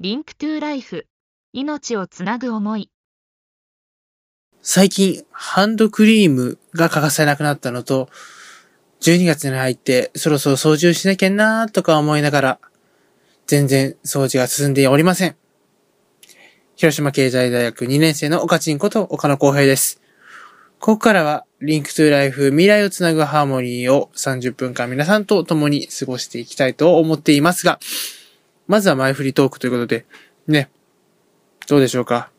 リンクトゥライフ命をつなぐ思い最近、ハンドクリームが欠かせなくなったのと、12月に入ってそろそろ掃除をしなきゃなーとか思いながら、全然掃除が進んでおりません。広島経済大学2年生の岡ちんこと岡野公平です。ここからは、 Link to Life 未来をつなぐハーモニーを30分間皆さんと共に過ごしていきたいと思っていますが、まずは前振りトークということで、ね、どうでしょうか？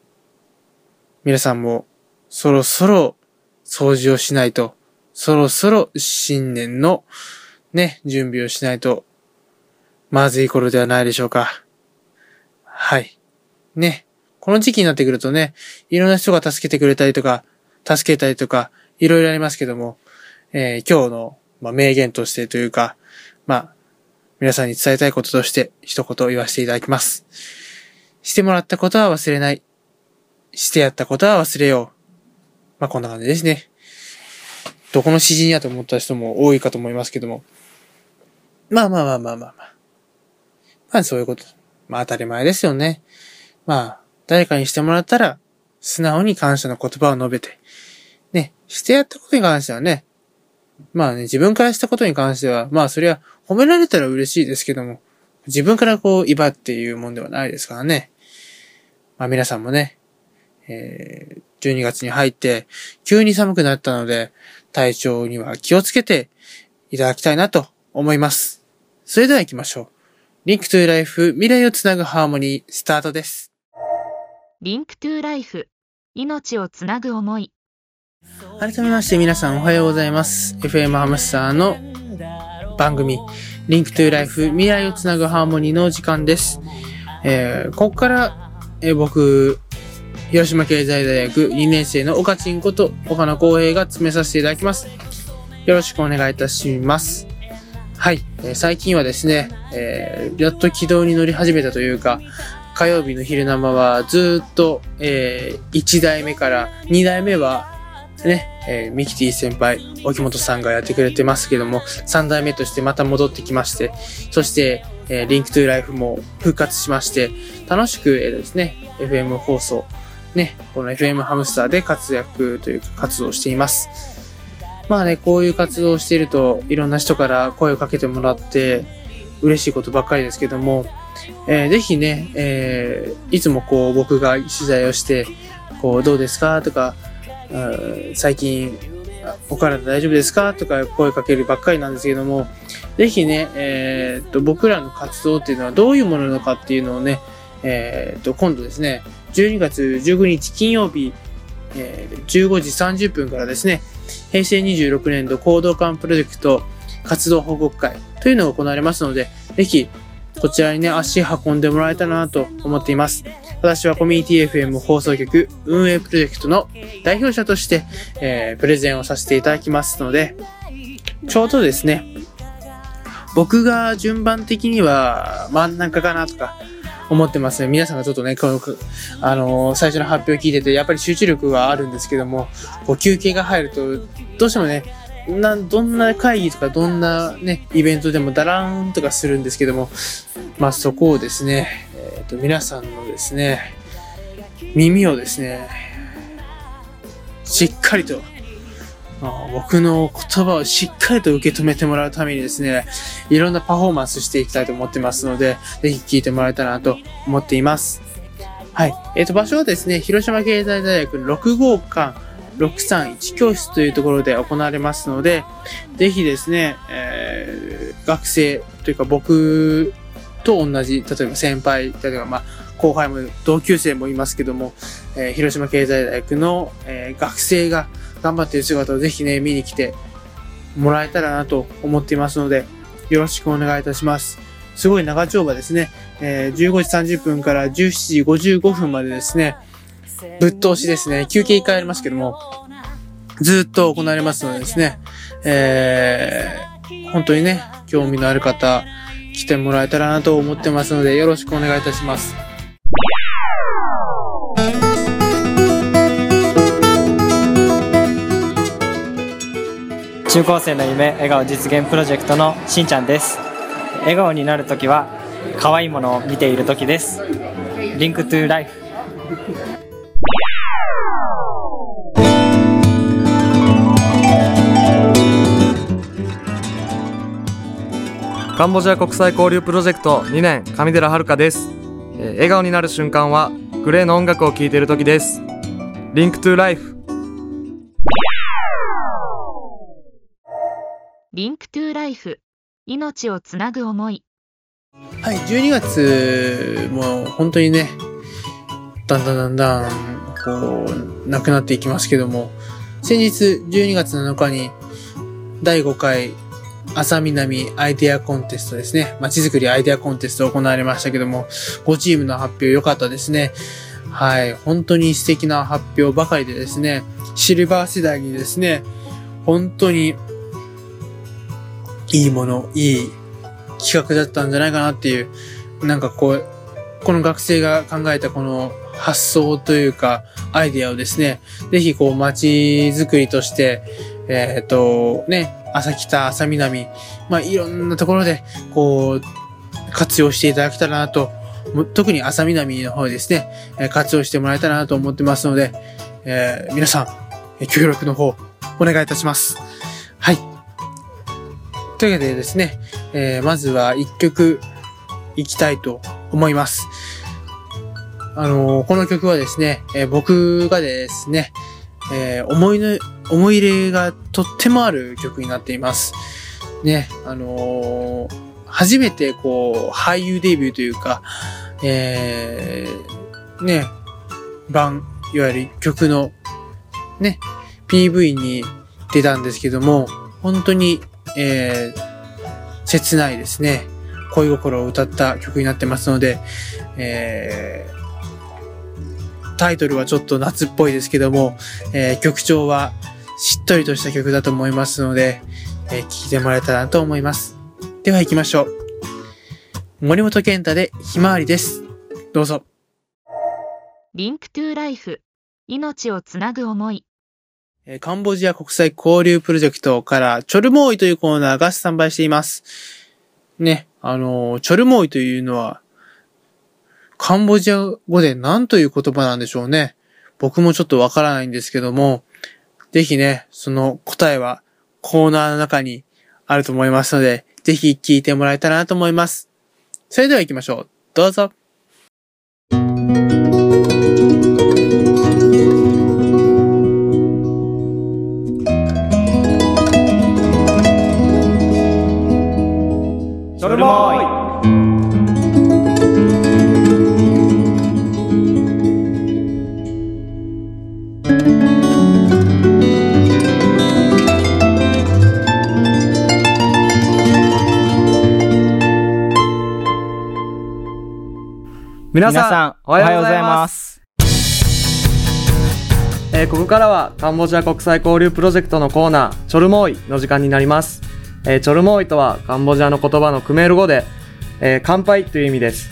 皆さんもそろそろ掃除をしないと、そろそろ新年のね、準備をしないと、まずい頃ではないでしょうか？はい。ね。この時期になってくるとね、いろんな人が助けてくれたりとか、助けたりとか、いろいろありますけども、えー今日の、まあ、名言としてというか、まあ、皆さんに伝えたいこととして一言言わせていただきます。してもらったことは忘れない。してやったことは忘れよう。まあ、こんな感じですね。どこの詩人やと思った人も多いかと思いますけども。まあまあまあまあまあまあ。まあそういうこと。まあ当たり前ですよね。まあ、誰かにしてもらったら、素直に感謝の言葉を述べて。ね、してやったことに関してはね、まあね、自分からしたことに関しては、まあそれは褒められたら嬉しいですけども、自分からこう、威張っていうもんではないですからね。まあ皆さんもね、えー、12月に入って、急に寒くなったので、体調には気をつけていただきたいなと思います。それでは行きましょう。 Link to Life 未来をつなぐハーモニースタートです。 Link to Life命をつなぐ思い改めまして皆さんおはようございます。FM ハムスターの番組、リンクトゥライフ未来をつなぐハーモニーの時間です。えー、ここから、えー僕、広島経済大学2年生の岡ちんこと岡野光平が詰めさせていただきます。よろしくお願いいたします。はい、えー最近はですね、えーやっと軌道に乗り始めたというか、火曜日の昼生はずっと、え1代目から2代目はね、えーミキティ先輩、沖本さんがやってくれてますけども、3代目としてまた戻ってきまして、そして、えー Link to Life も復活しまして、楽しく、えーですね、FM 放送、ね、この FM ハムスターで活躍というか活動しています。まあね、こういう活動をしていると、いろんな人から声をかけてもらって、嬉しいことばっかりですけども、えーぜひね、えーいつもこう僕が取材をして、こうどうですかとか、最近、お体大丈夫ですか？とか声かけるばっかりなんですけども、ぜひね、えーと、僕らの活動っていうのはどういうものなのかっていうのをね、えーと、今度ですね、12月19日金曜日、えー15時30分からですね、平成26年度行動館プロジェクト活動報告会というのが行われますので、ぜひ、こちらにね、足運んでもらえたらなと思っています。私はコミュニティ FM 放送局運営プロジェクトの代表者として、えープレゼンをさせていただきますので、ちょうどですね、僕が順番的には真ん中かなとか思ってますね。皆さんがちょっとね、この、あのー最初の発表聞いてて、やっぱり集中力はあるんですけども、こう休憩が入ると、どうしてもね、などんな会議とかどんなね、イベントでもダラーンとかするんですけども、まあそこをですね、えっ、と、皆さんのですね、耳をですね、しっかりと、僕の言葉をしっかりと受け止めてもらうためにですね、いろんなパフォーマンスしていきたいと思ってますので、ぜひ聞いてもらえたらなと思っています。はい。えっ、と、場所はですね、広島経済大学6号館631教室というところで行われますので、ぜひですね、えー学生というか僕と同じ、例えば先輩、例えばまあ、後輩も同級生もいますけども、えー広島経済大学の、えー学生が頑張っている姿をぜひね、見に来てもらえたらなと思っていますので、よろしくお願いいたします。すごい長丁場ですね。えー15時30分から17時55分までですね、ぶっ通しですね、休憩1回ありますけども、ずっと行われますのでですね、えー、本当にね、興味のある方、来てもらえたらなと思ってますので、よろしくお願いいたします。中高生の夢笑顔実現プロジェクトのしんちゃんです笑顔になるときは可愛いものを見ている時です。リンクトゥライフ。カンボジア国際交流プロジェクト2年上寺遥です、えー笑顔になる瞬間はグレーの音楽を聴いている時ですLink to Life Link to Life。命をつなぐ思い。はい、12月も本当にね、だんだんだんだん、こう、なくなっていきますけども、先日12月7日に第5回朝南アイデアコンテストですね。街づくりアイデアコンテスト行われましたけども、5チームの発表良かったですね。はい、本当に素敵な発表ばかりでですね、シルバー世代にですね、本当にいいもの、いい企画だったんじゃないかなっていう、なんかこう、この学生が考えたこの発想というか、アイディアをですね、ぜひこう街づくりとして、えっ、と、ね、朝北、朝南、まあいろんなところで、こう、活用していただけたらなと、特に朝南の方ですね、活用してもらえたらなと思ってますので、えー皆さん、協力の方、お願いいたします。はい。というわけでですね、えーまずは一曲いきたいと思います。あのーこの曲はですね、えー僕がですね、えー思いの、思い入れがとってもある曲になっています。ね、あの初めてこう、俳優デビューというか、えね、版、いわゆる曲の、ね、PV に出たんですけども、本当に、え切ないですね。恋心を歌った曲になってますので、えータイトルはちょっと夏っぽいですけども、えー曲調はしっとりとした曲だと思いますので、えー聴いてもらえたらなと思います。では行きましょう。森本健太でひまわりです。どうぞ。 Link to Life。命をつなぐ思い。えーカンボジア国際交流プロジェクトから、チョルモーイというコーナーがスタンバイしています。ね、あのーチョルモーイというのは、カンボジア語で何という言葉なんでしょうね。僕もちょっとわからないんですけども、ぜひね、その答えはコーナーの中にあると思いますので、ぜひ聞いてもらえたらなと思います。それでは行きましょう。どうぞ。チョル皆さん皆さん、おはようございます。えーここからはカンボジア国際交流プロジェクトのコーナーチョルモーイの時間になります、えーチョルモーイとはカンボジアの言葉のクメール語で、えー乾杯という意味です。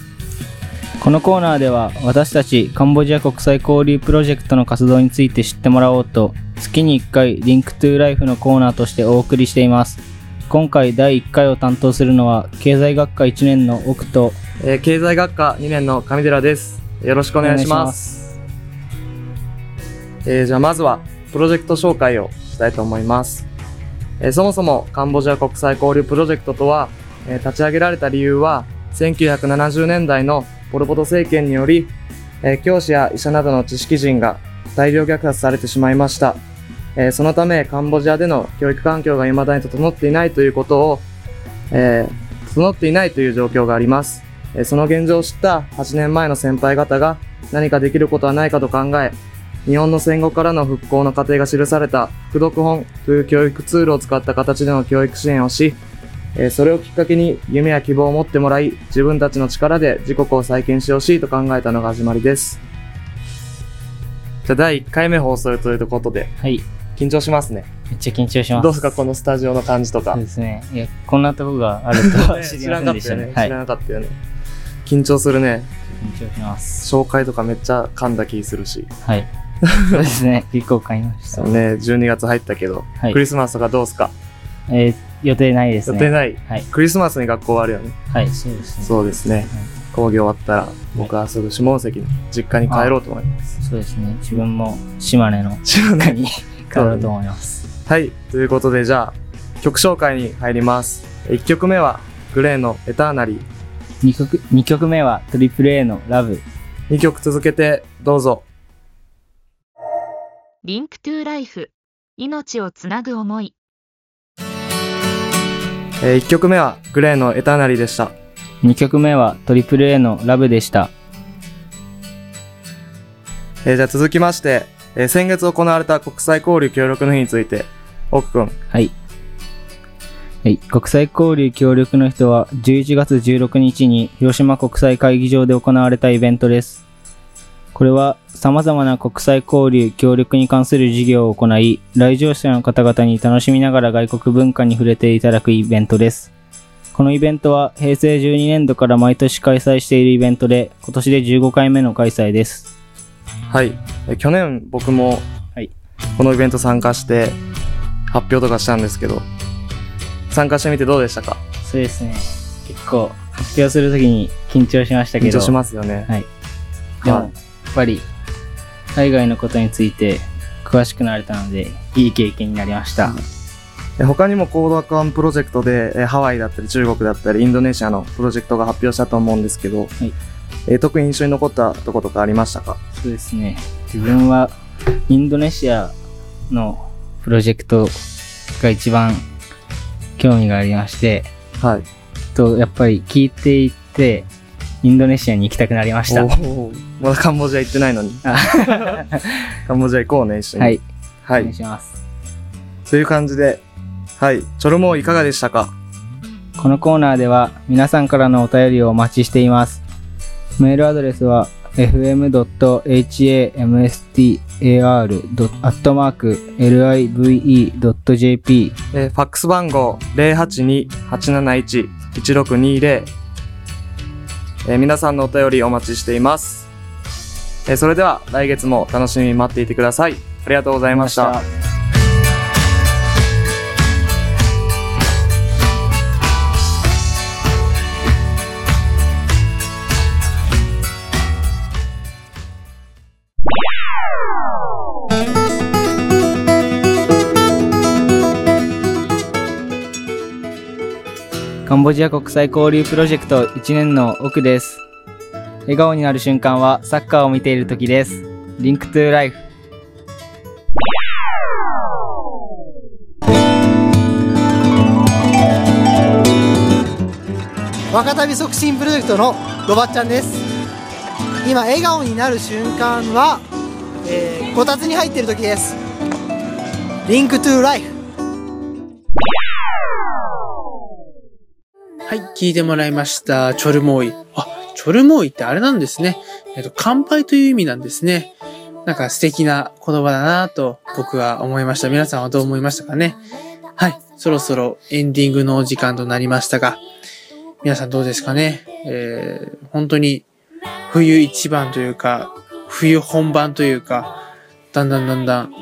このコーナーでは私たちカンボジア国際交流プロジェクトの活動について知ってもらおうと月に1回 Link to Life のコーナーとしてお送りしています。今回第1回を担当するのは経済学科1年の奥とえー経済学科2年の上寺です。よろしくお願いします。えーじゃあまずは、プロジェクト紹介をしたいと思います。えーそもそもカンボジア国際交流プロジェクトとは、えー立ち上げられた理由は、1970年代のポル・ポト政権により、えー教師や医者などの知識人が大量虐殺されてしまいました。えーそのため、カンボジアでの教育環境が未だに整っていないということを、えー整っていないという状況があります。えーその現状を知った8年前の先輩方が何かできることはないかと考え、日本の戦後からの復興の過程が記された副読本という教育ツールを使った形での教育支援をし、えーそれをきっかけに夢や希望を持ってもらい、自分たちの力で自国を再建してほしいと考えたのが始まりです。じゃあ第1回目放送ということで、はい緊張しますね。めっちゃ緊張しますどうですかこのスタジオの感じとかそう。ですねいやこんなとこがあるとは 知り知ませんでしたらなかったよね。知らねはいなかったよね。緊張するね。緊張します紹介とかめっちゃ噛んだ気するし。はいそうですね 結構買いましたね、12月入ったけど、はいクリスマスとかどうすか？えー予定ないですね。予定ない。はい。クリスマスに学校あるよね。はい、そうですね。そうですね。講義終わったら、僕はすぐ下関の実家に帰ろうと思います。そうですね。自分も島根の島根に 帰ろうと思います。はい。ということで、じゃあ、曲紹介に入ります。1曲目は、GLAY の Eternally。2曲、二曲目は AAA の LOVE。2曲続けて、どうぞ。 Link to Life。命をつなぐ思い。え1曲目は、 GLAY のエターナリーでした。2曲目は AAA のラブでした。えーじゃあ続きまして、えー先月行われた国際交流協力の日について、奥くん、はい。はい。国際交流協力の人は11月16日に広島国際会議場で行われたイベントです。これは様々な国際交流協力に関する事業を行い、来場者の方々に楽しみながら外国文化に触れていただくイベントです。このイベントは平成12年度から毎年開催しているイベントで、今年で15回目の開催です。はい。えー去年僕もはい、このイベント参加して、発表とかしたんですけど、参加してみてどうでしたか？そうですね。結構発表するときに緊張しましたけど。緊張しますよね。はい。でも、はいやっぱり、海外のことについて詳しくなれたので、いい経験になりました。え他にもコードアカウンプロジェクトでえハワイだったり中国だったりインドネシアのプロジェクトが発表したと思うんですけど、いえ特に印象に残ったとことかありましたか？そうですね。自分は、インドネシアのプロジェクトが一番興味がありまして、はい。と、やっぱり聞いていて、インドネシアに行きたくなりました。まだカンボジア行ってないのに。あカンボジア行こうね、一緒に。はい。はいお願い。します。という感じで、はい。チョルモーいかがでしたか？このコーナーでは皆さんからのお便りをお待ちしています。メールアドレスは fm.hamstar.live.jp えーファックス番号082-871-1620、えー皆さんのお便りお待ちしています。えーそれでは来月も楽しみに待っていてください。ありがとうございました。カンボジア国際交流プロジェクト1年の奥です。笑顔になる瞬間はサッカーを見ている時です。リンクトゥーライフ。若旅促進プロジェクトのロバちゃんです今笑顔になる瞬間は、えーこたつに入ってる時ですLink to Life はい、聞いてもらいました。チョルモーイ。あ、チョルモーイってあれなんですね。えっと、乾杯という意味なんですね。なんか素敵な言葉だなと僕は思いました。皆さんはどう思いましたかね？はい、そろそろエンディングのお時間となりましたが、皆さんどうですかね？えー、本当に冬一番というか、冬本番というか、だんだんだんだん、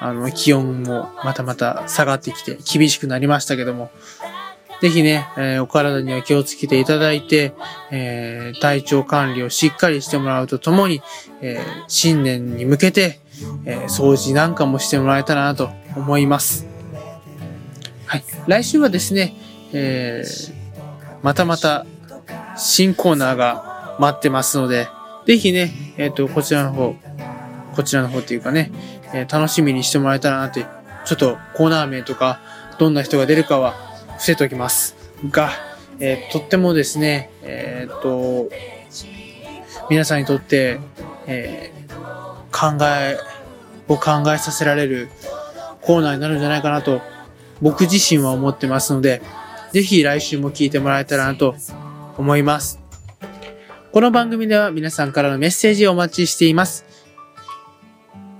あの、気温もまたまた下がってきて厳しくなりましたけども、ぜひね、えーお体には気をつけていただいて、えー体調管理をしっかりしてもらうとともに、えー新年に向けて、え掃除なんかもしてもらえたらなと思います。はい。来週はですね、えーまたまた新コーナーが待ってますので、ぜひね、えっ、と、こちらの方、こちらの方っていうかね、え楽しみにしてもらえたらなって、ちょっとコーナー名とか、どんな人が出るかは伏せておきます。が、えーとってもですね、えっ、と、皆さんにとって、えー考えを考えさせられるコーナーになるんじゃないかなと、僕自身は思ってますので、ぜひ来週も聞いてもらえたらなと思います。この番組では皆さんからのメッセージをお待ちしています。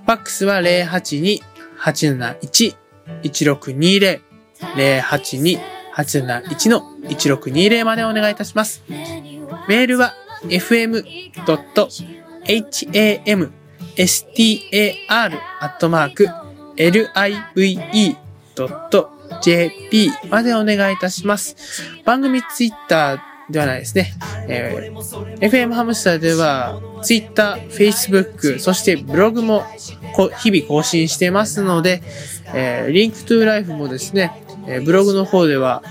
ファックスは082-871-1620 082-871-1620までお願いいたします。メールは fm.hamstar.live.jp までお願いいたします。番組ツイッターではないですね。えー FM ハムスターでは、ツイッター、Facebook、そしてブログも日々更新してますので、えー、 Link to Life もですね、えブログの方では、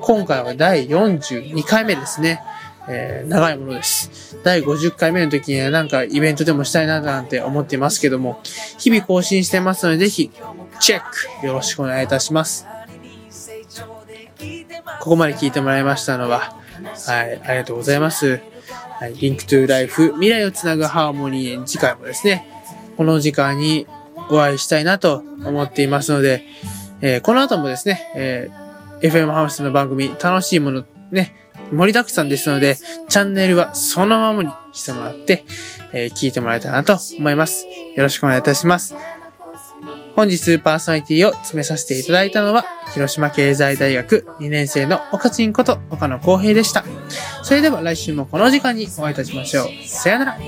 今回は第42回目ですね。えー長いものです。第50回目の時にはなんかイベントでもしたいななんて思っていますけども、日々更新してますので、ぜひ、チェックよろしくお願いいたします。ここまで聞いてもらいましたのは、はい、ありがとうございます。はい、 Link to Life、未来をつなぐハーモニー、次回もですね、この時間にお会いしたいなと思っていますので、えーこの後もですね、えー FM ハムスの番組、楽しいものね、盛りだくさんですので、チャンネルはそのままにしてもらって、えー聞いてもらえたらなと思います。よろしくお願いいたします。本日パーソナリティを詰めさせていただいたのは、広島経済大学2年生の岡ちんこと岡野光平でした。それでは来週もこの時間にお会いいたしましょう。さよなら。